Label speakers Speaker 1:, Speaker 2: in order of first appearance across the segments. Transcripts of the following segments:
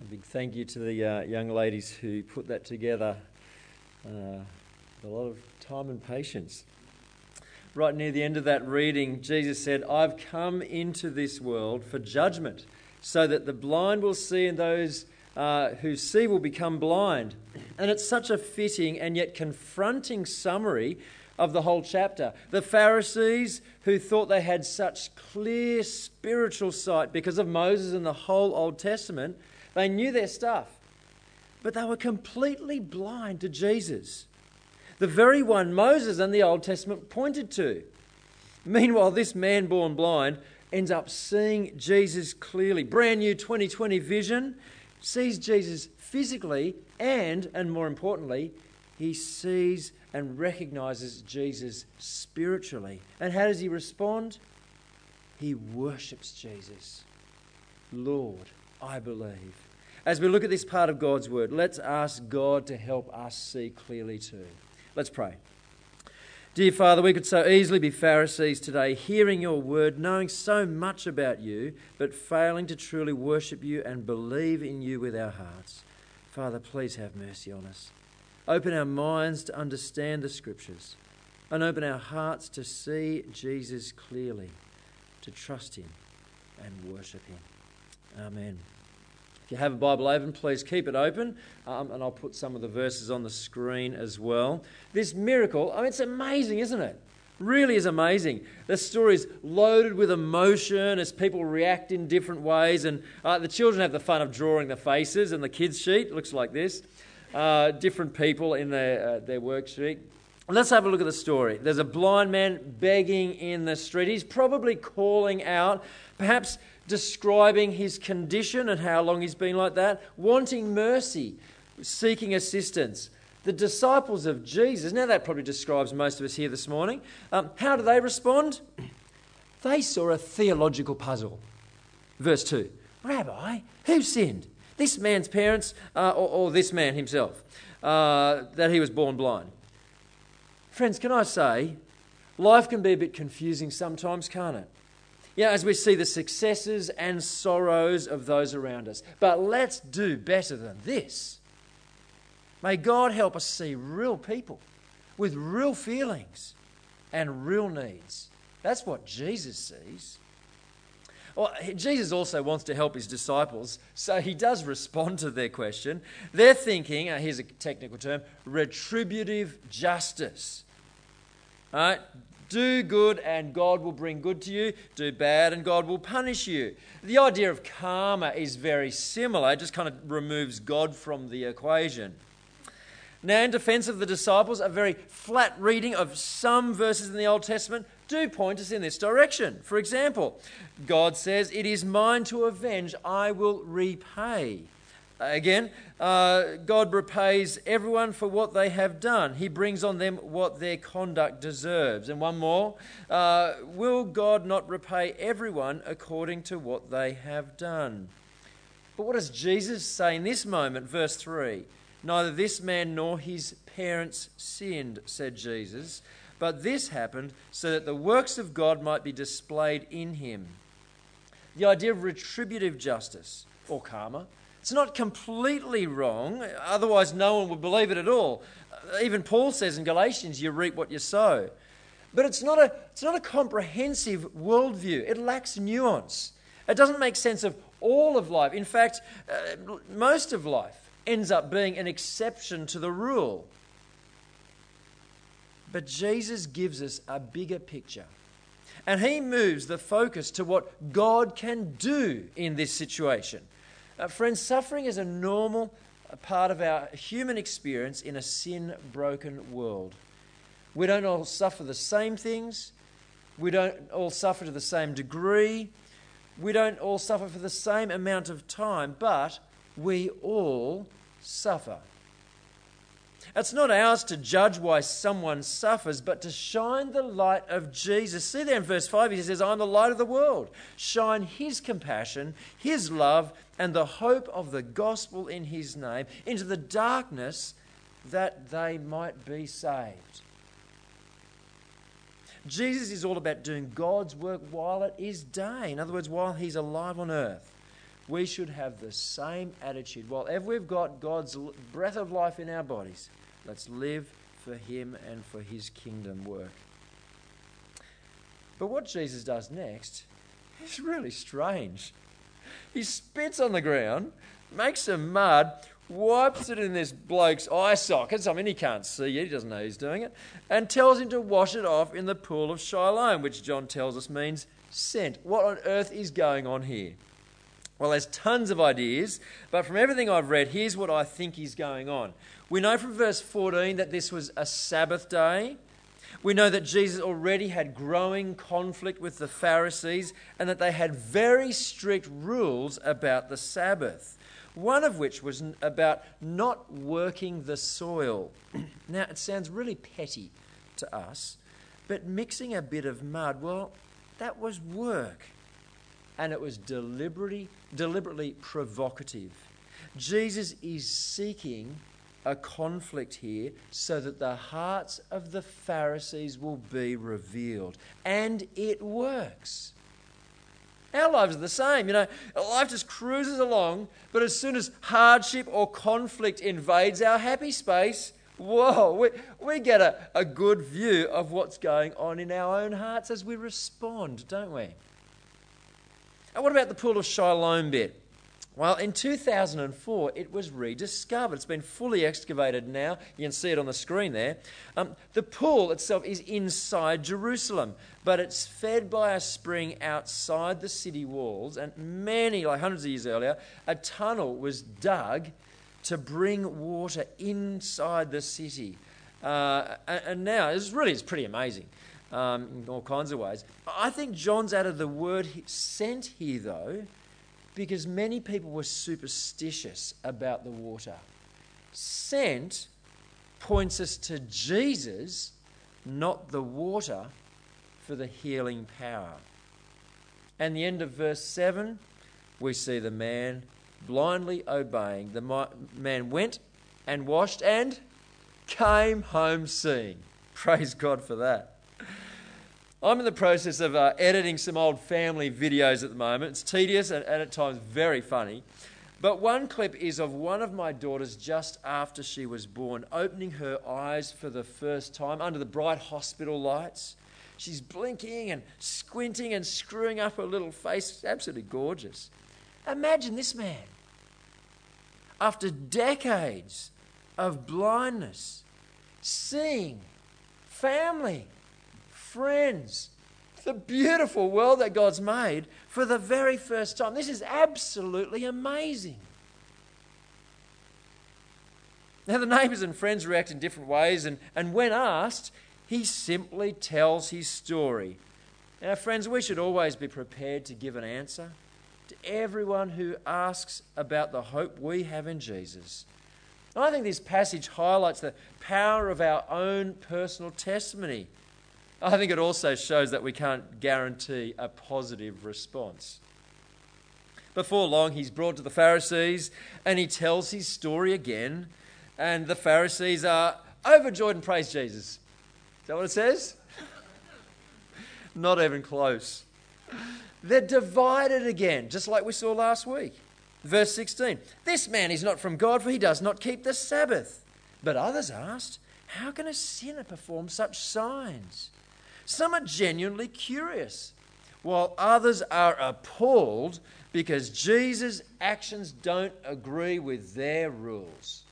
Speaker 1: A big thank you to the uh, young ladies who put that together. Uh, a lot of time and patience. Right near the end of that reading, Jesus said, I've come into this world for judgment, so that the blind will see and those uh, who see will become blind. And it's such a fitting and yet confronting summary of the whole chapter. The Pharisees, who thought they had such clear spiritual sight because of Moses and the whole Old Testament, they knew their stuff, but they were completely blind to Jesus, the very one Moses and the Old Testament pointed to. Meanwhile, this man born blind ends up seeing Jesus clearly. Brand new 2020 vision, sees Jesus physically, and, and more importantly, he sees and recognizes Jesus spiritually. And how does he respond? He worships Jesus. Lord, I believe. As we look at this part of God's word, let's ask God to help us see clearly too. Let's pray. Dear Father, we could so easily be Pharisees today, hearing your word, knowing so much about you, but failing to truly worship you and believe in you with our hearts. Father, please have mercy on us. Open our minds to understand the scriptures and open our hearts to see Jesus clearly, to trust him and worship him. Amen. If you have a Bible open, please keep it open, um, and I'll put some of the verses on the screen as well. This miracle, I mean, it's amazing, isn't it? Really is amazing. The story is loaded with emotion as people react in different ways, and uh, the children have the fun of drawing the faces, and the kids' sheet looks like this. Uh, different people in their, uh, their worksheet. Let's have a look at the story. There's a blind man begging in the street. He's probably calling out, perhaps describing his condition and how long he's been like that, wanting mercy, seeking assistance. The disciples of Jesus, now that probably describes most of us here this morning, um, how do they respond? They saw a theological puzzle. Verse 2 Rabbi, who sinned? This man's parents uh, or, or, this man himself, uh, that he was born blind. Friends, can I say, life can be a bit confusing sometimes, can't it? Yeah, as we see the successes and sorrows of those around us. But let's do better than this. May God help us see real people with real feelings and real needs. That's what Jesus sees. Well, Jesus also wants to help his disciples, so he does respond to their question. They're thinking, uh, here's a technical term, retributive justice. All right? Do good and God will bring good to you. Do bad and God will punish you. The idea of karma is very similar, it just kind of removes God from the equation. Now, in defense of the disciples, a very flat reading of some verses in the Old Testament do point us in this direction. For example, God says, It is mine to avenge, I will repay. Again, uh, God repays everyone for what they have done. He brings on them what their conduct deserves. And one more uh, Will God not repay everyone according to what they have done? But what does Jesus say in this moment? Verse 3 Neither this man nor his parents sinned, said Jesus, but this happened so that the works of God might be displayed in him. The idea of retributive justice or karma. It's not completely wrong, otherwise, no one would believe it at all. Even Paul says in Galatians, you reap what you sow. But it's not a, it's not a comprehensive worldview, it lacks nuance. It doesn't make sense of all of life. In fact, uh, most of life ends up being an exception to the rule. But Jesus gives us a bigger picture. And he moves the focus to what God can do in this situation. Uh, friends, suffering is a normal part of our human experience in a sin broken world. We don't all suffer the same things, we don't all suffer to the same degree, we don't all suffer for the same amount of time, but we all suffer. It's not ours to judge why someone suffers, but to shine the light of Jesus. See there in verse 5, he says, I'm the light of the world. Shine his compassion, his love, and the hope of the gospel in his name into the darkness that they might be saved. Jesus is all about doing God's work while it is day. In other words, while he's alive on earth. We should have the same attitude. While ever we've got God's breath of life in our bodies, let's live for Him and for His kingdom work. But what Jesus does next is really strange. He spits on the ground, makes some mud, wipes it in this bloke's eye sockets. I mean, he can't see it, he doesn't know he's doing it, and tells him to wash it off in the pool of Siloam, which John tells us means sent. What on earth is going on here? Well, there's tons of ideas, but from everything I've read, here's what I think is going on. We know from verse 14 that this was a Sabbath day. We know that Jesus already had growing conflict with the Pharisees and that they had very strict rules about the Sabbath one of which was about not working the soil. now, it sounds really petty to us, but mixing a bit of mud, well, that was work. And it was deliberately, deliberately provocative. Jesus is seeking a conflict here so that the hearts of the Pharisees will be revealed. And it works. Our lives are the same. You know, life just cruises along, but as soon as hardship or conflict invades our happy space, whoa, we, we get a, a good view of what's going on in our own hearts as we respond, don't we? And what about the pool of Siloam bit? Well, in 2004, it was rediscovered. It's been fully excavated now. You can see it on the screen there. Um, the pool itself is inside Jerusalem, but it's fed by a spring outside the city walls. And many, like hundreds of years earlier, a tunnel was dug to bring water inside the city. Uh, and now, it's really it's pretty amazing um, in all kinds of ways. I think John's added the word sent here, though because many people were superstitious about the water. Sent points us to Jesus, not the water, for the healing power. And the end of verse 7, we see the man blindly obeying. The man went and washed and came home seeing. Praise God for that. I'm in the process of uh, editing some old family videos at the moment. It's tedious and, and at times very funny. But one clip is of one of my daughters just after she was born, opening her eyes for the first time under the bright hospital lights. She's blinking and squinting and screwing up her little face. Absolutely gorgeous. Imagine this man, after decades of blindness, seeing family friends, the beautiful world that God's made for the very first time. This is absolutely amazing. Now, the neighbours and friends react in different ways, and, and when asked, he simply tells his story. Now, friends, we should always be prepared to give an answer to everyone who asks about the hope we have in Jesus. And I think this passage highlights the power of our own personal testimony I think it also shows that we can't guarantee a positive response. Before long, he's brought to the Pharisees and he tells his story again, and the Pharisees are overjoyed and praise Jesus. Is that what it says? Not even close. They're divided again, just like we saw last week. Verse 16 This man is not from God, for he does not keep the Sabbath. But others asked, How can a sinner perform such signs? Some are genuinely curious, while others are appalled because Jesus' actions don't agree with their rules.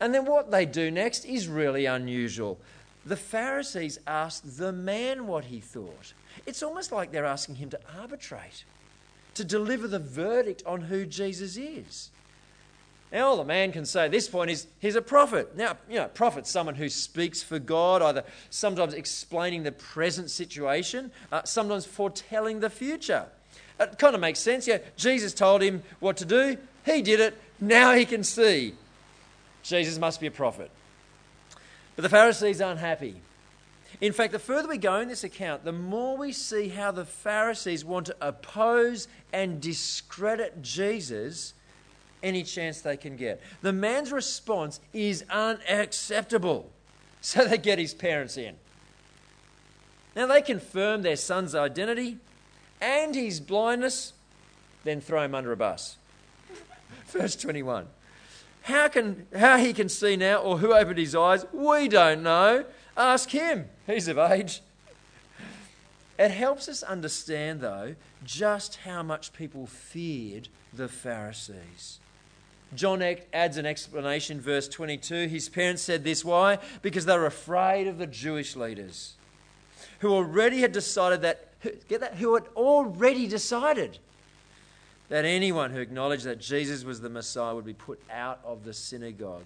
Speaker 1: And then what they do next is really unusual. The Pharisees ask the man what he thought. It's almost like they're asking him to arbitrate, to deliver the verdict on who Jesus is. Now, all the man can say at this point is he's a prophet. Now, you know, prophet's someone who speaks for God, either sometimes explaining the present situation, uh, sometimes foretelling the future. It kind of makes sense. Yeah, Jesus told him what to do, he did it, now he can see. Jesus must be a prophet. But the Pharisees aren't happy. In fact, the further we go in this account, the more we see how the Pharisees want to oppose and discredit Jesus any chance they can get. The man's response is unacceptable. So they get his parents in. Now they confirm their son's identity and his blindness, then throw him under a bus. Verse 21. How, can, how he can see now or who opened his eyes, we don't know. Ask him. He's of age. It helps us understand, though, just how much people feared the Pharisees. John adds an explanation, verse 22. His parents said this. Why? Because they were afraid of the Jewish leaders who already had decided that, get that, who had already decided that anyone who acknowledged that Jesus was the Messiah would be put out of the synagogue.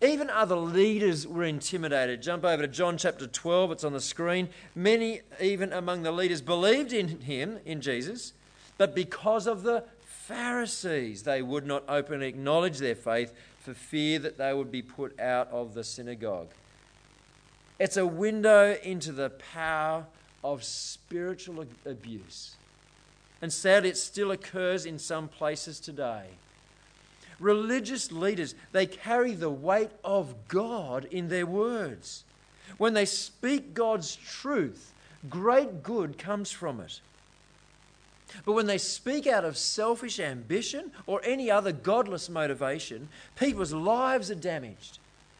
Speaker 1: Even other leaders were intimidated. Jump over to John chapter 12, it's on the screen. Many, even among the leaders, believed in him, in Jesus, but because of the Pharisees, they would not openly acknowledge their faith for fear that they would be put out of the synagogue. It's a window into the power of spiritual abuse. And sadly, it still occurs in some places today. Religious leaders, they carry the weight of God in their words. When they speak God's truth, great good comes from it. But when they speak out of selfish ambition or any other godless motivation, people's lives are damaged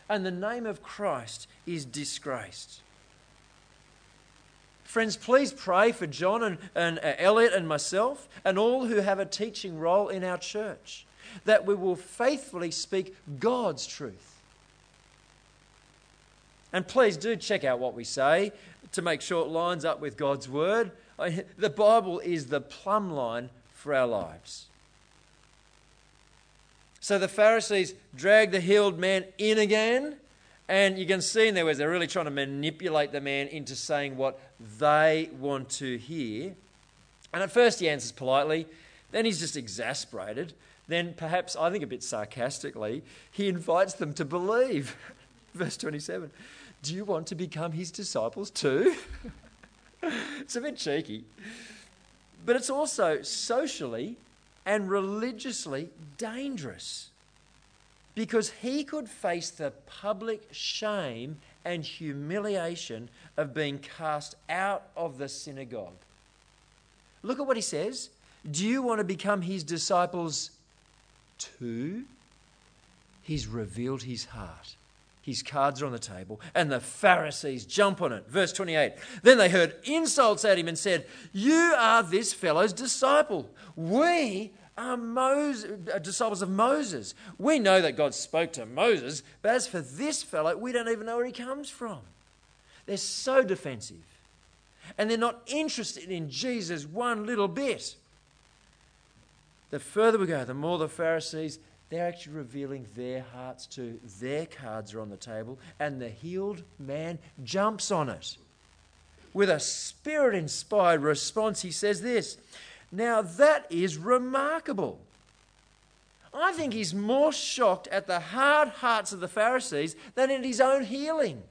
Speaker 1: and the name of Christ is disgraced. Friends, please pray for John and, and uh, Elliot and myself and all who have a teaching role in our church that we will faithfully speak God's truth. And please do check out what we say to make sure it lines up with God's word. The Bible is the plumb line for our lives. So the Pharisees drag the healed man in again, and you can see in their words, they're really trying to manipulate the man into saying what they want to hear. And at first he answers politely, then he's just exasperated. Then, perhaps, I think a bit sarcastically, he invites them to believe. Verse 27 Do you want to become his disciples too? it's a bit cheeky. But it's also socially and religiously dangerous because he could face the public shame and humiliation of being cast out of the synagogue. Look at what he says. Do you want to become his disciples too? He's revealed his heart. His cards are on the table, and the Pharisees jump on it. Verse 28. Then they heard insults at him and said, You are this fellow's disciple. We are Moses, uh, disciples of Moses. We know that God spoke to Moses, but as for this fellow, we don't even know where he comes from. They're so defensive. And they're not interested in Jesus one little bit. The further we go, the more the Pharisees they're actually revealing their hearts to their cards are on the table, and the healed man jumps on it. With a spirit inspired response, he says this Now that is remarkable. I think he's more shocked at the hard hearts of the Pharisees than at his own healing.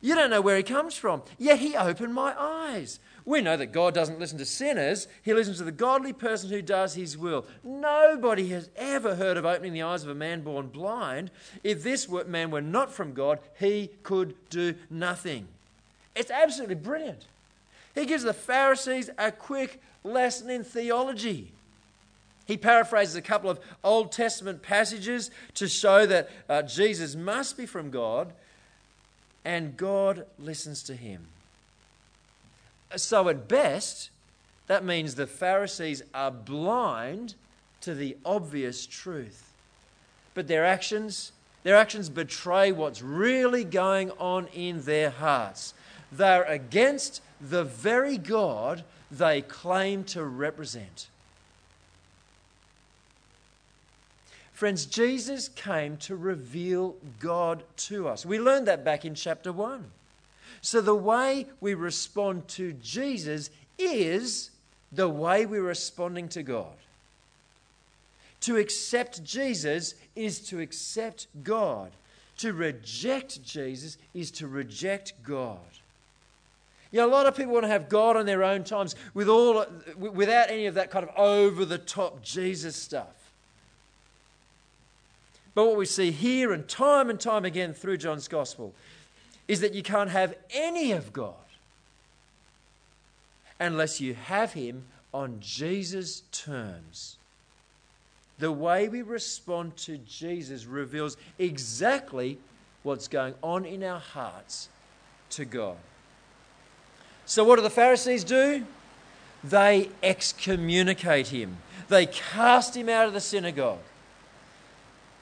Speaker 1: You don't know where he comes from, yet he opened my eyes. We know that God doesn't listen to sinners, He listens to the godly person who does His will. Nobody has ever heard of opening the eyes of a man born blind. If this man were not from God, he could do nothing. It's absolutely brilliant. He gives the Pharisees a quick lesson in theology. He paraphrases a couple of Old Testament passages to show that uh, Jesus must be from God and God listens to him. So, at best, that means the Pharisees are blind to the obvious truth. But their actions, their actions betray what's really going on in their hearts. They're against the very God they claim to represent. Friends, Jesus came to reveal God to us. We learned that back in chapter 1. So the way we respond to Jesus is the way we're responding to God. To accept Jesus is to accept God. To reject Jesus is to reject God. You know, a lot of people want to have God on their own times with all, without any of that kind of over the top Jesus stuff. But what we see here and time and time again through John's Gospel is that you can't have any of God unless you have Him on Jesus' terms. The way we respond to Jesus reveals exactly what's going on in our hearts to God. So, what do the Pharisees do? They excommunicate him, they cast him out of the synagogue.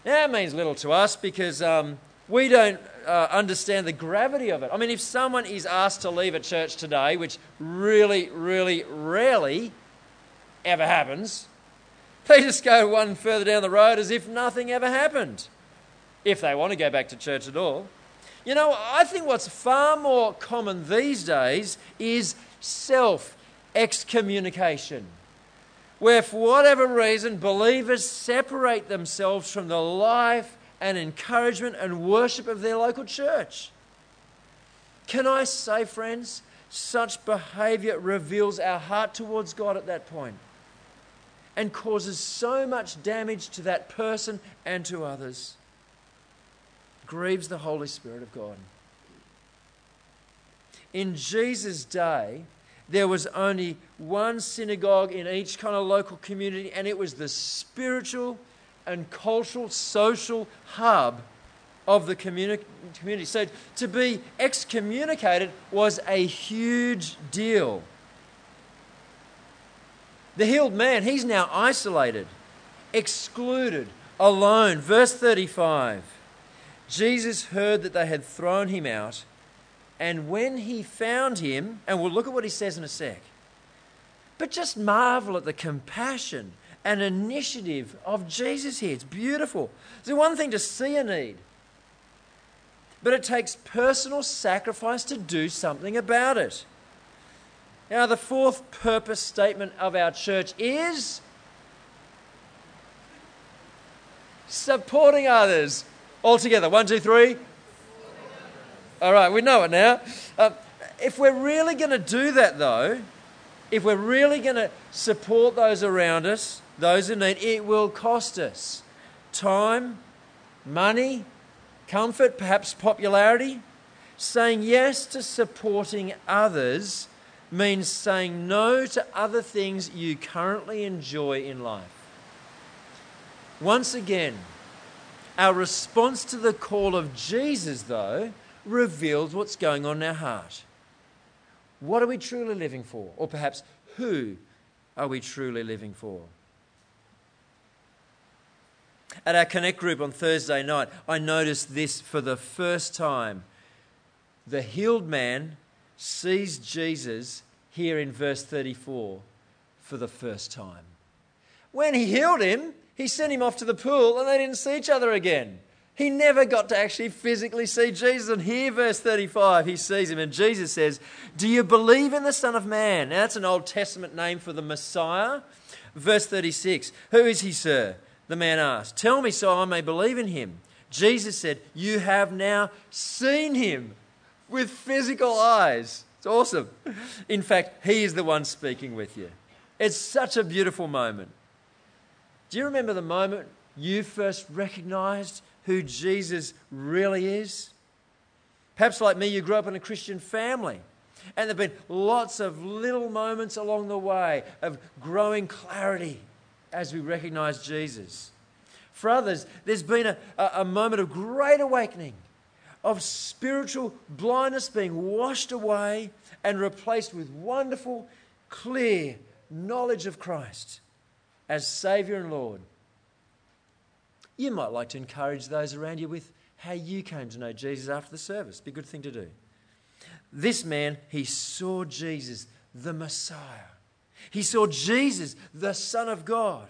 Speaker 1: Now, that means little to us because um, we don't uh, understand the gravity of it. I mean, if someone is asked to leave a church today, which really, really rarely ever happens, they just go one further down the road as if nothing ever happened, if they want to go back to church at all. You know, I think what's far more common these days is self excommunication, where for whatever reason believers separate themselves from the life and encouragement and worship of their local church. Can I say, friends, such behavior reveals our heart towards God at that point and causes so much damage to that person and to others. Grieves the Holy Spirit of God. In Jesus' day, there was only one synagogue in each kind of local community, and it was the spiritual and cultural, social hub of the communi- community. So to be excommunicated was a huge deal. The healed man, he's now isolated, excluded, alone. Verse 35 Jesus heard that they had thrown him out, and when he found him, and we'll look at what he says in a sec, but just marvel at the compassion an initiative of Jesus here. It's beautiful. It's one thing to see a need, but it takes personal sacrifice to do something about it. Now, the fourth purpose statement of our church is supporting others. All together. One, two, three. All right, we know it now. Uh, if we're really going to do that, though, if we're really going to support those around us, those in need, it will cost us time, money, comfort, perhaps popularity. Saying yes to supporting others means saying no to other things you currently enjoy in life. Once again, our response to the call of Jesus, though, reveals what's going on in our heart. What are we truly living for? Or perhaps, who are we truly living for? At our Connect group on Thursday night, I noticed this for the first time. The healed man sees Jesus here in verse 34 for the first time. When he healed him, he sent him off to the pool and they didn't see each other again. He never got to actually physically see Jesus. And here, verse 35, he sees him, and Jesus says, Do you believe in the Son of Man? Now, that's an Old Testament name for the Messiah. Verse 36, Who is he, sir? The man asked, Tell me so I may believe in him. Jesus said, You have now seen him with physical eyes. It's awesome. In fact, he is the one speaking with you. It's such a beautiful moment. Do you remember the moment you first recognized who Jesus really is? Perhaps, like me, you grew up in a Christian family. And there have been lots of little moments along the way of growing clarity as we recognize Jesus. For others, there's been a, a, moment of great awakening, of spiritual blindness being washed away and replaced with wonderful, clear knowledge of Christ as Saviour and Lord. You might like to encourage those around you with how you came to know Jesus after the service. Be a good thing to do. This man, he saw Jesus, the Messiah. He saw Jesus, the Son of God.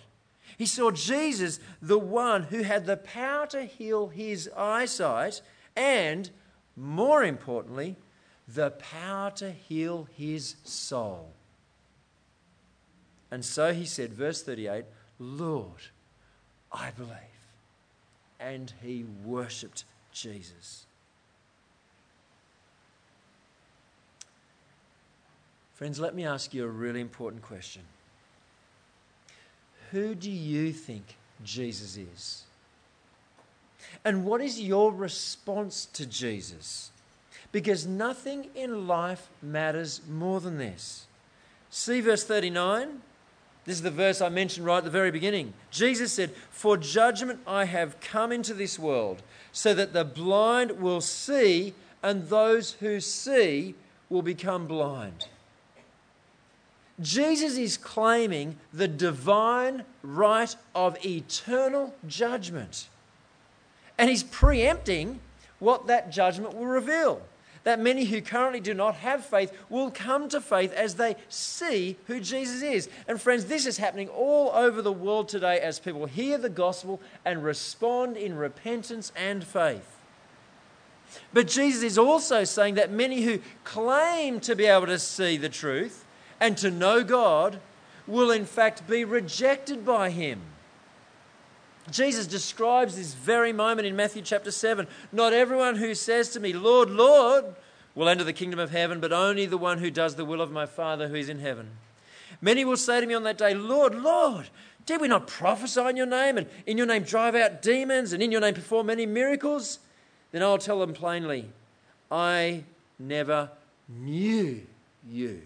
Speaker 1: He saw Jesus, the one who had the power to heal his eyesight and, more importantly, the power to heal his soul. And so he said, verse 38, Lord, I believe. And he worshipped Jesus. Friends, let me ask you a really important question. Who do you think Jesus is? And what is your response to Jesus? Because nothing in life matters more than this. See verse 39. This is the verse I mentioned right at the very beginning. Jesus said, For judgment I have come into this world, so that the blind will see, and those who see will become blind. Jesus is claiming the divine right of eternal judgment. And he's preempting what that judgment will reveal. That many who currently do not have faith will come to faith as they see who Jesus is. And friends, this is happening all over the world today as people hear the gospel and respond in repentance and faith. But Jesus is also saying that many who claim to be able to see the truth and to know God will in fact be rejected by him. Jesus describes this very moment in Matthew chapter 7. Not everyone who says to me, Lord, Lord, will enter the kingdom of heaven, but only the one who does the will of my Father who is in heaven. Many will say to me on that day, Lord, Lord, did we not prophesy in your name, and in your name drive out demons, and in your name perform many miracles? Then I'll tell them plainly, I never knew you.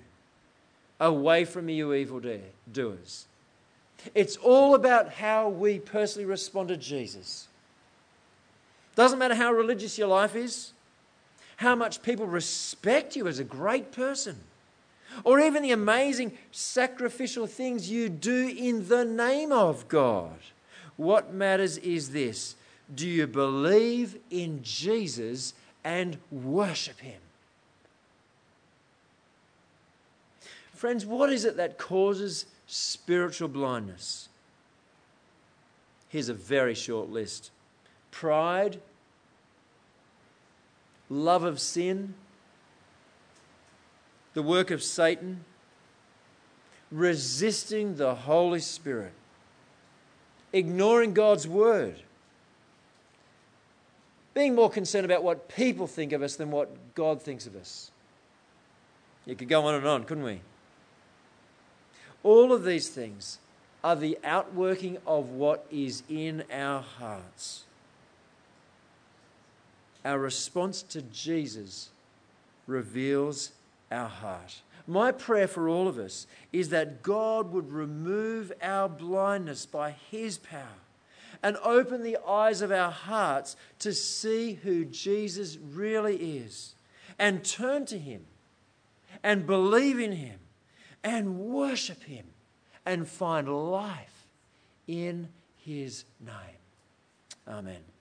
Speaker 1: Away from me, you evil doers. It's all about how we personally respond to Jesus. Doesn't matter how religious your life is, how much people respect you as a great person, or even the amazing sacrificial things you do in the name of God. What matters is this do you believe in Jesus and worship Him? Friends, what is it that causes spiritual blindness? Here's a very short list pride, love of sin, the work of Satan, resisting the Holy Spirit, ignoring God's word, being more concerned about what people think of us than what God thinks of us. You could go on and on, couldn't we? All of these things are the outworking of what is in our hearts. Our response to Jesus reveals our heart. My prayer for all of us is that God would remove our blindness by His power and open the eyes of our hearts to see who Jesus really is and turn to Him and believe in Him and worship Him and find life in His name. Amen.